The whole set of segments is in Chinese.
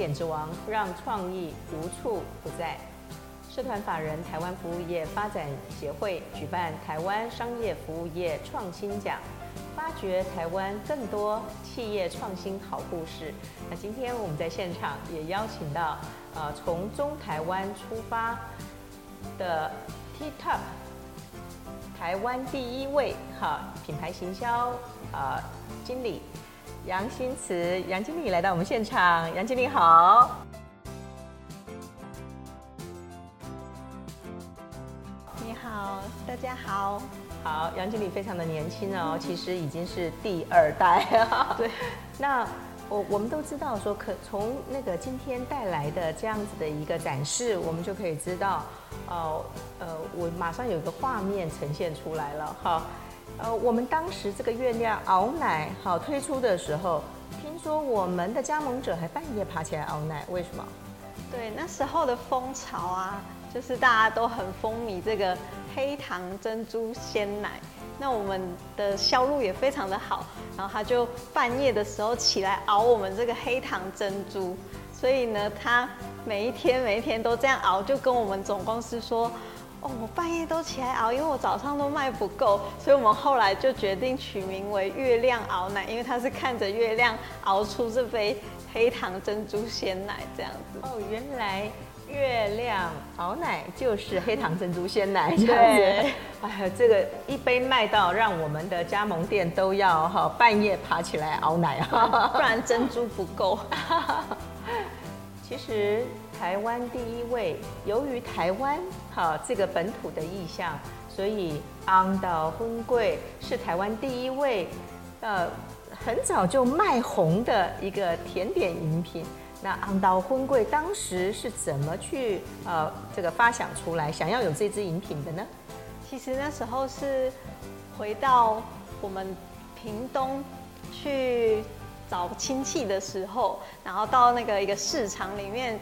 点之王，让创意无处不在。社团法人台湾服务业发展协会举办台湾商业服务业创新奖，发掘台湾更多企业创新好故事。那今天我们在现场也邀请到，呃，从中台湾出发的 T-TOP 台湾第一位哈品牌行销呃经理杨新慈杨经理来到我们现场，杨经理好。你好大家好，好，杨经理非常的年轻哦，其实已经是第二代啊。对，那我我们都知道说，可从那个今天带来的这样子的一个展示，我们就可以知道，哦，呃，我马上有一个画面呈现出来了哈。呃，我们当时这个月亮熬奶好推出的时候，听说我们的加盟者还半夜爬起来熬奶，为什么？对，那时候的风潮啊，就是大家都很风靡这个。黑糖珍珠鲜奶，那我们的销路也非常的好，然后他就半夜的时候起来熬我们这个黑糖珍珠，所以呢，他每一天每一天都这样熬，就跟我们总公司说，哦，我半夜都起来熬，因为我早上都卖不够，所以我们后来就决定取名为月亮熬奶，因为它是看着月亮熬出这杯黑糖珍珠鲜奶这样子。哦，原来。月亮熬奶就是黑糖珍珠鲜奶这样子，对，哎呀，这个一杯卖到让我们的加盟店都要哈半夜爬起来熬奶啊，不然珍珠不够。其实台湾第一位，由于台湾哈这个本土的意象，所以红豆粉粿是台湾第一位，呃，很早就卖红的一个甜点饮品。那红豆粉粿当时是怎么去呃这个发想出来，想要有这支饮品的呢？其实那时候是回到我们屏东去找亲戚的时候，然后到那个一个市场里面，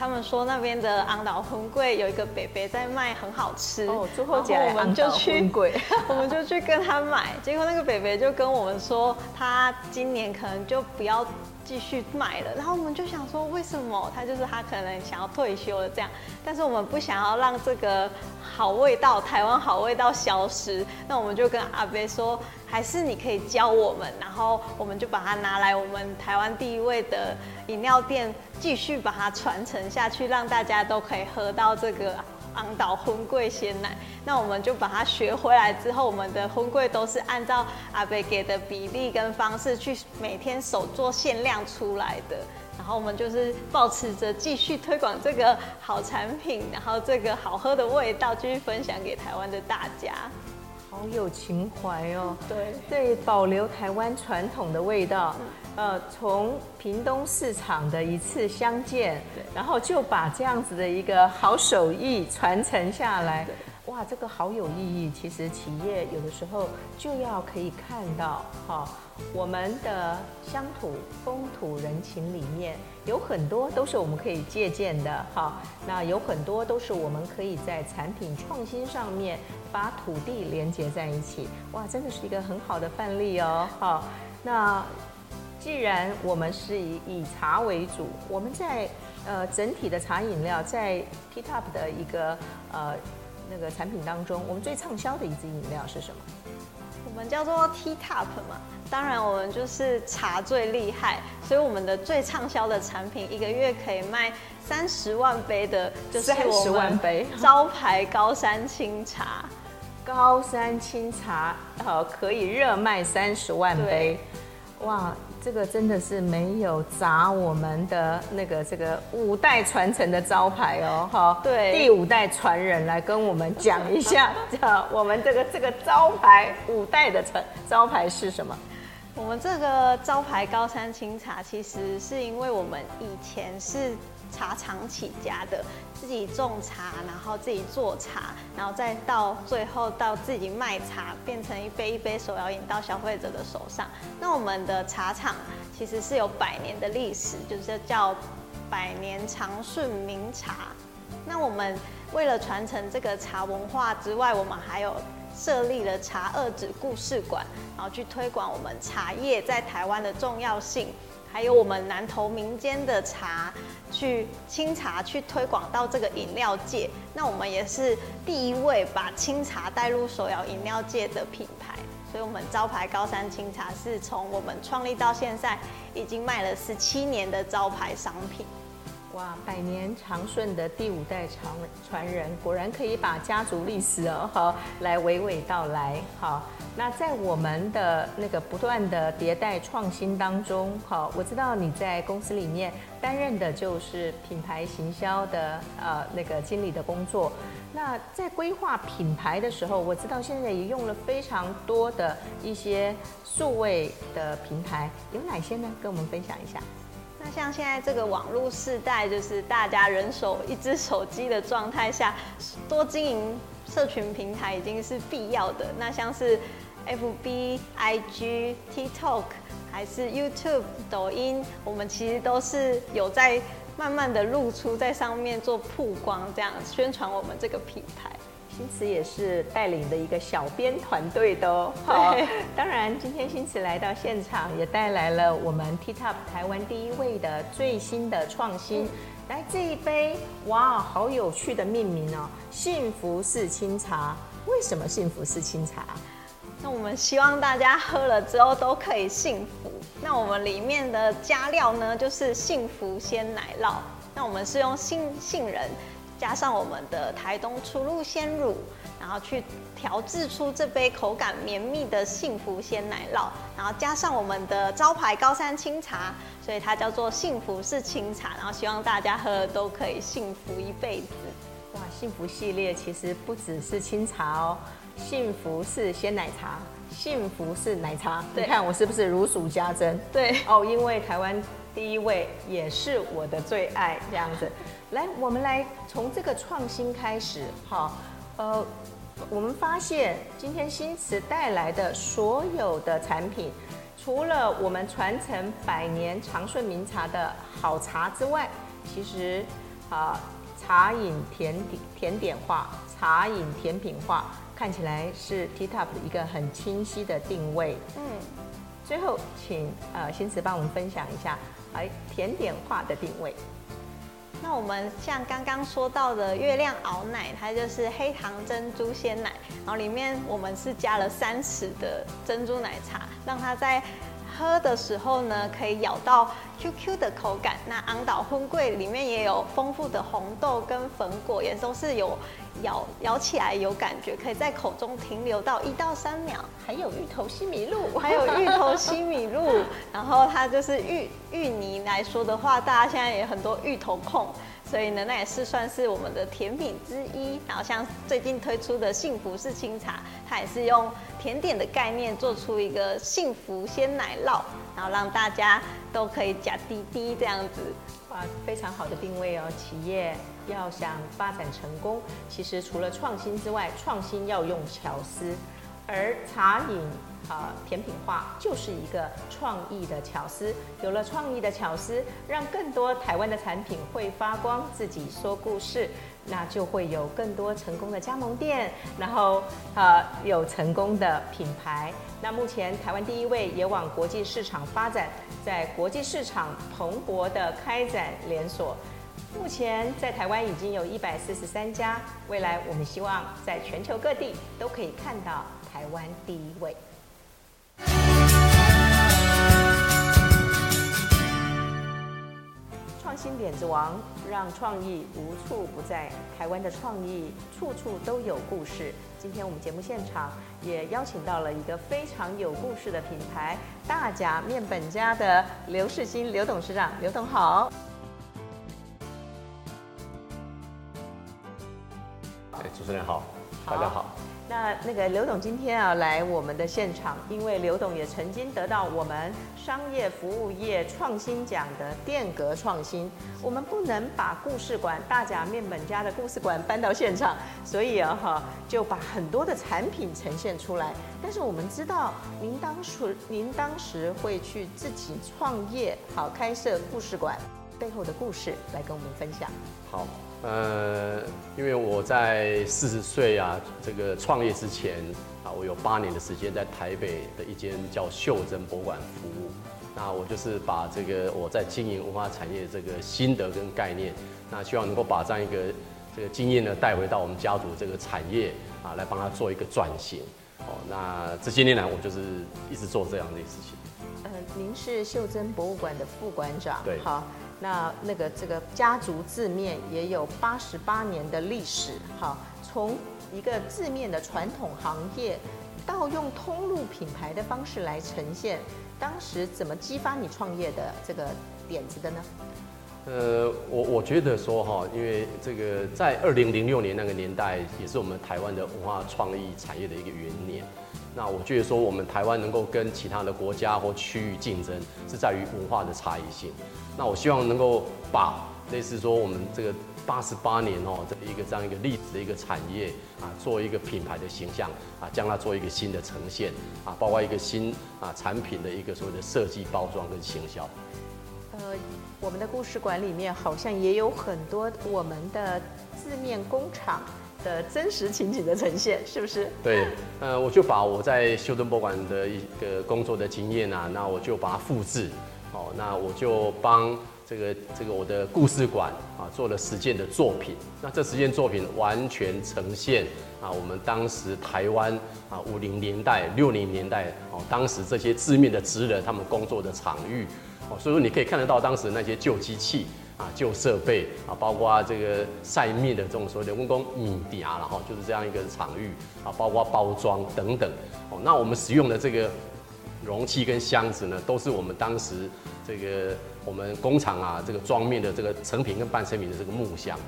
他们说那边的红豆粉粿有一个北北在卖，很好吃。哦，最后我们就去，我们就去跟他买，结果那个北北就跟我们说，他今年可能就不要。继续卖了，然后我们就想说，为什么他就是他可能想要退休了这样，但是我们不想要让这个好味道，台湾好味道消失，那我们就跟阿伯说，还是你可以教我们，然后我们就把它拿来我们台湾第一位的饮料店，继续把它传承下去，让大家都可以喝到这个。昂岛婚柜鲜奶，那我们就把它学回来之后，我们的婚柜都是按照阿伯给的比例跟方式去每天手做限量出来的。然后我们就是保持着继续推广这个好产品，然后这个好喝的味道，继续分享给台湾的大家。好有情怀哦！对对，保留台湾传统的味道。嗯呃，从屏东市场的一次相见，然后就把这样子的一个好手艺传承下来，哇，这个好有意义。其实企业有的时候就要可以看到，哈，我们的乡土风土人情里面有很多都是我们可以借鉴的，哈，那有很多都是我们可以在产品创新上面把土地连接在一起，哇，真的是一个很好的范例哦，好，那。既然我们是以以茶为主，我们在呃整体的茶饮料在 T-TOP 的一个呃那个产品当中，我们最畅销的一支饮料是什么？我们叫做 T-TOP 嘛，当然我们就是茶最厉害，所以我们的最畅销的产品一个月可以卖三十万杯的，就是我们招牌高山青茶。高山清茶呃可以热卖三十万杯，哇！这个真的是没有砸我们的那个这个五代传承的招牌哦，哈，对，第五代传人来跟我们讲一下，我们这个这个招牌五代的传招牌是什么？我们这个招牌高山清茶，其实是因为我们以前是。茶厂起家的，自己种茶，然后自己做茶，然后再到最后到自己卖茶，变成一杯一杯手摇饮到消费者的手上。那我们的茶厂其实是有百年的历史，就是叫百年长顺名茶。那我们为了传承这个茶文化之外，我们还有设立了茶二址故事馆，然后去推广我们茶叶在台湾的重要性。还有我们南投民间的茶，去清茶去推广到这个饮料界。那我们也是第一位把清茶带入手摇饮料界的品牌，所以我们招牌高山清茶是从我们创立到现在已经卖了十七年的招牌商品。哇，百年长顺的第五代传传人，果然可以把家族历史哦，好来娓娓道来。好，那在我们的那个不断的迭代创新当中，好，我知道你在公司里面担任的就是品牌行销的呃那个经理的工作。那在规划品牌的时候，我知道现在也用了非常多的一些数位的平台，有哪些呢？跟我们分享一下。那像现在这个网络时代，就是大家人手一只手机的状态下，多经营社群平台已经是必要的。那像是 FB、IG、TikTok，还是 YouTube、抖音，我们其实都是有在慢慢的露出在上面做曝光，这样宣传我们这个品牌。新慈也是带领的一个小编团队的哦。好，当然今天新慈来到现场，也带来了我们 TikTok 台湾第一位的最新的创新。来这一杯，哇，好有趣的命名哦！幸福是清茶。为什么幸福是清茶？那我们希望大家喝了之后都可以幸福。那我们里面的加料呢，就是幸福鲜奶酪。那我们是用杏杏仁。加上我们的台东初露鲜乳，然后去调制出这杯口感绵密的幸福鲜奶酪，然后加上我们的招牌高山清茶，所以它叫做幸福是清茶。然后希望大家喝了都可以幸福一辈子。哇，幸福系列其实不只是清茶哦，幸福是鲜奶茶，幸福是奶茶，对，你看我是不是如数家珍？对哦，因为台湾第一位也是我的最爱，这样子。来，我们来从这个创新开始，哈，呃，我们发现今天新词带来的所有的产品，除了我们传承百年长顺名茶的好茶之外，其实啊，茶饮甜点甜点化，茶饮甜品化，看起来是 TeaTop 的一个很清晰的定位。嗯，最后请呃新慈帮我们分享一下，来甜点化的定位。那我们像刚刚说到的月亮熬奶，它就是黑糖珍珠鲜奶，然后里面我们是加了三匙的珍珠奶茶，让它在喝的时候呢，可以咬到 QQ 的口感。那昂岛婚桂里面也有丰富的红豆跟粉果，也都是有咬咬起来有感觉，可以在口中停留到一到三秒。还有芋头西米露，还有芋头西米露，然后它就是芋芋泥来说的话，大家现在也很多芋头控。所以呢，那也是算是我们的甜品之一。然后像最近推出的幸福式清茶，它也是用甜点的概念做出一个幸福鲜奶酪，然后让大家都可以呷滴滴这样子。哇，非常好的定位哦！企业要想发展成功，其实除了创新之外，创新要用巧思，而茶饮。啊，甜品化就是一个创意的巧思。有了创意的巧思，让更多台湾的产品会发光，自己说故事，那就会有更多成功的加盟店，然后呃有成功的品牌。那目前台湾第一位也往国际市场发展，在国际市场蓬勃的开展连锁。目前在台湾已经有一百四十三家，未来我们希望在全球各地都可以看到台湾第一位。创新点子王，让创意无处不在。台湾的创意处处都有故事。今天我们节目现场也邀请到了一个非常有故事的品牌——大甲面本家的刘世新刘董事长。刘董好。哎，主持人好，大家好。那那个刘董今天啊来我们的现场，因为刘董也曾经得到我们商业服务业创新奖的变革创新。我们不能把故事馆大甲面本家的故事馆搬到现场，所以啊哈就把很多的产品呈现出来。但是我们知道您当时您当时会去自己创业，好开设故事馆背后的故事来跟我们分享。好。呃，因为我在四十岁啊，这个创业之前啊，我有八年的时间在台北的一间叫袖珍博物馆服务。那我就是把这个我在经营文化产业这个心得跟概念，那希望能够把这样一个这个经验呢带回到我们家族这个产业啊，来帮他做一个转型。哦，那这些年来我就是一直做这样的事情。呃，您是袖珍博物馆的副馆长，对，好，那那个这个家族字面也有八十八年的历史，哈，从一个字面的传统行业，到用通路品牌的方式来呈现，当时怎么激发你创业的这个点子的呢？呃，我我觉得说哈，因为这个在二零零六年那个年代，也是我们台湾的文化创意产业的一个元年。那我觉得说，我们台湾能够跟其他的国家或区域竞争，是在于文化的差异性。那我希望能够把类似说我们这个八十八年哦，这一个这样一个历史的一个产业啊，做一个品牌的形象啊，将它做一个新的呈现啊，包括一个新啊产品的一个所谓的设计、包装跟行销。呃，我们的故事馆里面好像也有很多我们的字面工厂的真实情景的呈现，是不是？对，呃，我就把我在袖珍博物馆的一个工作的经验啊，那我就把它复制，哦，那我就帮这个这个我的故事馆啊做了实践的作品。那这实践作品完全呈现啊，我们当时台湾啊五零年代、六零年代哦，当时这些字面的职人他们工作的场域。所以说你可以看得到当时那些旧机器啊、旧设备啊，包括这个晒面的这种所谓的温工米底啊，然后就是这样一个场域啊，包括包装等等。哦，那我们使用的这个容器跟箱子呢，都是我们当时这个我们工厂啊这个装面的这个成品跟半成品的这个木箱。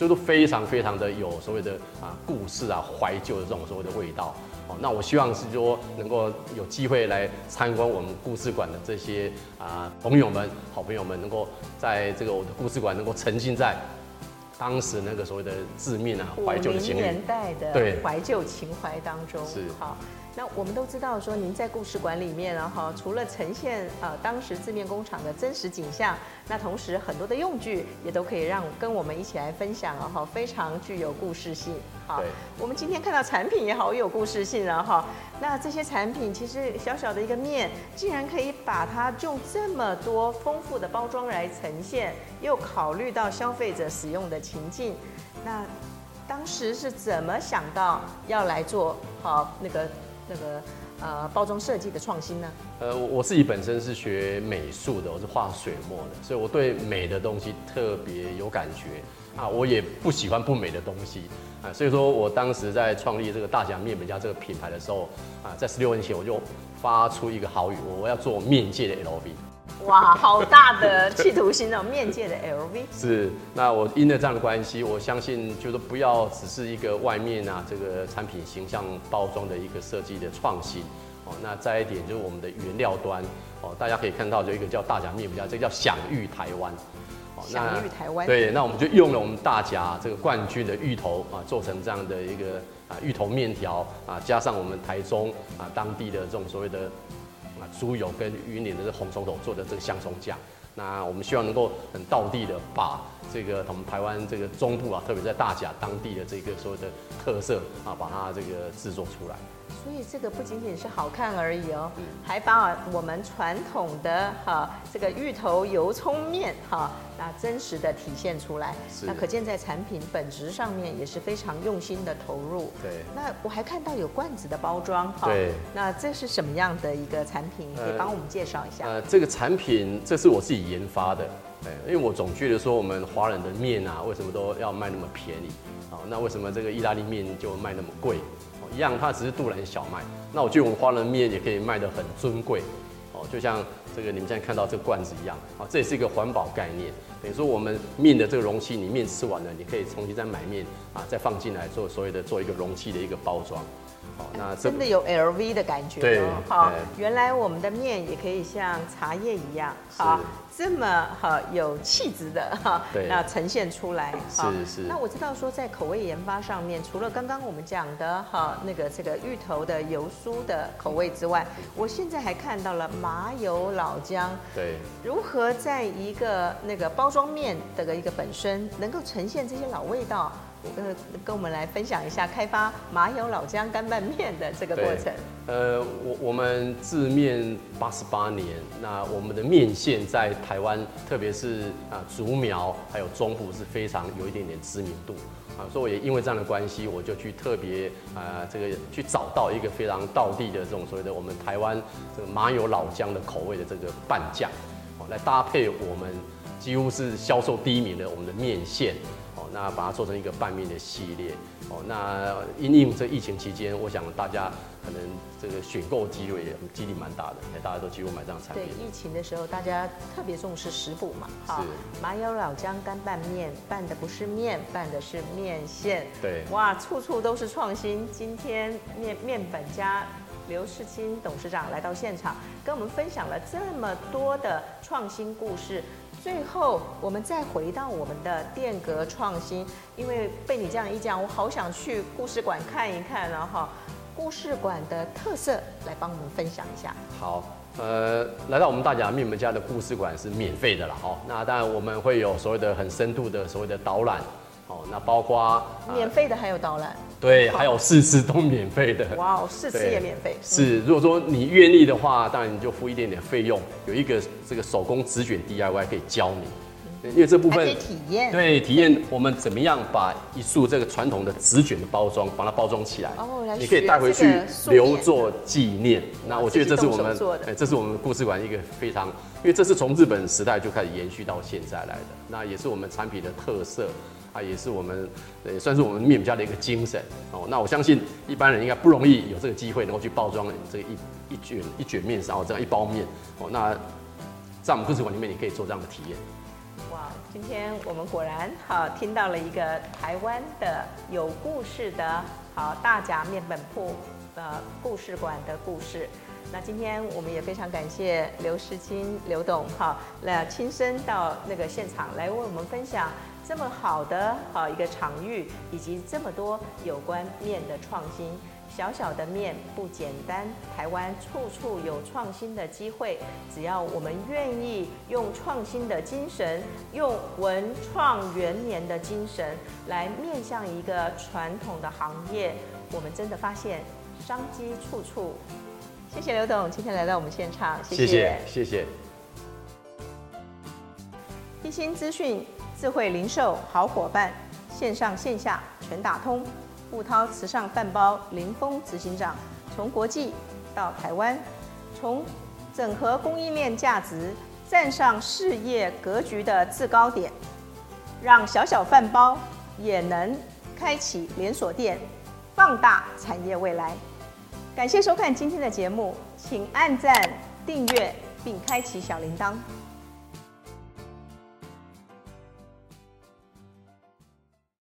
哦，所以都非常非常的有所谓的啊故事啊怀旧的这种所谓的味道。哦那我希望是说能够有机会来参观我们故事馆的这些啊朋友们、好朋友们，能够在这个我的故事馆能够沉浸在当时那个所谓的致命啊怀旧的情年代的怀旧情怀当中。是好。那我们都知道说，您在故事馆里面，然后除了呈现呃当时字面工厂的真实景象，那同时很多的用具也都可以让跟我们一起来分享哦，哈，非常具有故事性。好，我们今天看到产品也好有故事性了哈。那这些产品其实小小的一个面，竟然可以把它用这么多丰富的包装来呈现，又考虑到消费者使用的情境，那当时是怎么想到要来做好那个？这个呃包装设计的创新呢？呃，我自己本身是学美术的，我是画水墨的，所以我对美的东西特别有感觉啊。我也不喜欢不美的东西啊，所以说我当时在创立这个大甲面粉家这个品牌的时候啊，在十六年前我就发出一个豪语，我要做面界的 LV。哇，好大的企图心哦！面界的 LV 是，那我因了这样的关系，我相信就是不要只是一个外面啊这个产品形象包装的一个设计的创新哦，那再一点就是我们的原料端哦，大家可以看到就一个叫大甲面粉家，这个叫享誉台湾哦，享誉台湾对，那我们就用了我们大甲这个冠军的芋头啊，做成这样的一个啊芋头面条啊，加上我们台中啊当地的这种所谓的。猪油跟云林的这红葱头做的这个香葱酱，那我们希望能够很道地的把这个我们台湾这个中部啊，特别在大甲当地的这个所有的特色啊，把它这个制作出来。所以这个不仅仅是好看而已哦，还把我们传统的哈这个芋头油葱面哈那真实的体现出来。那可见在产品本质上面也是非常用心的投入。对。那我还看到有罐子的包装哈。对。那这是什么样的一个产品？可以帮我们介绍一下。呃，这个产品这是我自己研发的。哎。因为我总觉得说我们华人的面啊，为什么都要卖那么便宜？啊，那为什么这个意大利面就卖那么贵？一样，它只是杜兰小麦。那我觉得我们华人面也可以卖得很尊贵，哦，就像这个你们现在看到这个罐子一样，啊，这也是一个环保概念。等于说我们面的这个容器，你面吃完了，你可以重新再买面啊，再放进来做所谓的做一个容器的一个包装。好，那真的有 LV 的感觉。对，好，原来我们的面也可以像茶叶一样，好。这么好有气质的哈，那呈现出来哈。是是。那我知道说在口味研发上面，除了刚刚我们讲的哈那个这个芋头的油酥的口味之外，我现在还看到了麻油老姜。对。如何在一个那个包装面的一个本身，能够呈现这些老味道，呃，跟我们来分享一下开发麻油老姜干拌面的这个过程。呃，我我们制面八十八年，那我们的面线在台湾，特别是啊竹苗还有中部是非常有一点点知名度啊，所以我也因为这样的关系，我就去特别啊这个去找到一个非常道地的这种所谓的我们台湾这个麻油老姜的口味的这个拌酱，哦，来搭配我们几乎是销售第一名的我们的面线哦。那把它做成一个拌面的系列哦。那因应这疫情期间，我想大家可能这个选购机会也几率蛮大的，大家都几乎买这样产品。对，疫情的时候大家特别重视食补嘛。好，麻油老姜干拌面，拌的不是面，拌的是面线。对，哇，处处都是创新。今天面面粉家刘世清董事长来到现场，跟我们分享了这么多的创新故事。最后，我们再回到我们的电格创新，因为被你这样一讲，我好想去故事馆看一看了哈。故事馆的特色，来帮我们分享一下。好，呃，来到我们大甲面门家的故事馆是免费的了哈。那当然我们会有所谓的很深度的所谓的导览。哦，那包括免费的还有导览，对，还有试吃都免费的。哇哦，试吃也免费。是，如果说你愿意的话，当然你就付一点点费用，有一个这个手工纸卷 DIY 可以教你，因为这部分体验，对，体验我们怎么样把一束这个传统的纸卷的包装，把它包装起来。你可以带回去留作纪念。那我觉得这是我们，哎，这是我们故事馆一个非常，因为这是从日本时代就开始延续到现在来的，那也是我们产品的特色。啊，也是我们，也算是我们面家的一个精神哦。那我相信一般人应该不容易有这个机会能够去包装这个一一卷一卷面，然后这样一包面哦。那在我们故事馆里面，你可以做这样的体验。哇，今天我们果然好听到了一个台湾的有故事的好大甲面本铺的故事馆的故事。那今天我们也非常感谢刘世金刘董哈，来亲身到那个现场来为我们分享。这么好的好一个场域，以及这么多有关面的创新，小小的面不简单。台湾处处有创新的机会，只要我们愿意用创新的精神，用文创元年的精神来面向一个传统的行业，我们真的发现商机处处。谢谢刘董今天来到我们现场，谢谢谢谢。谢谢一心资讯。智慧零售好伙伴，线上线下全打通。悟饕慈善饭包林峰执行长，从国际到台湾，从整合供应链价值，站上事业格局的制高点，让小小饭包也能开启连锁店，放大产业未来。感谢收看今天的节目，请按赞、订阅并开启小铃铛。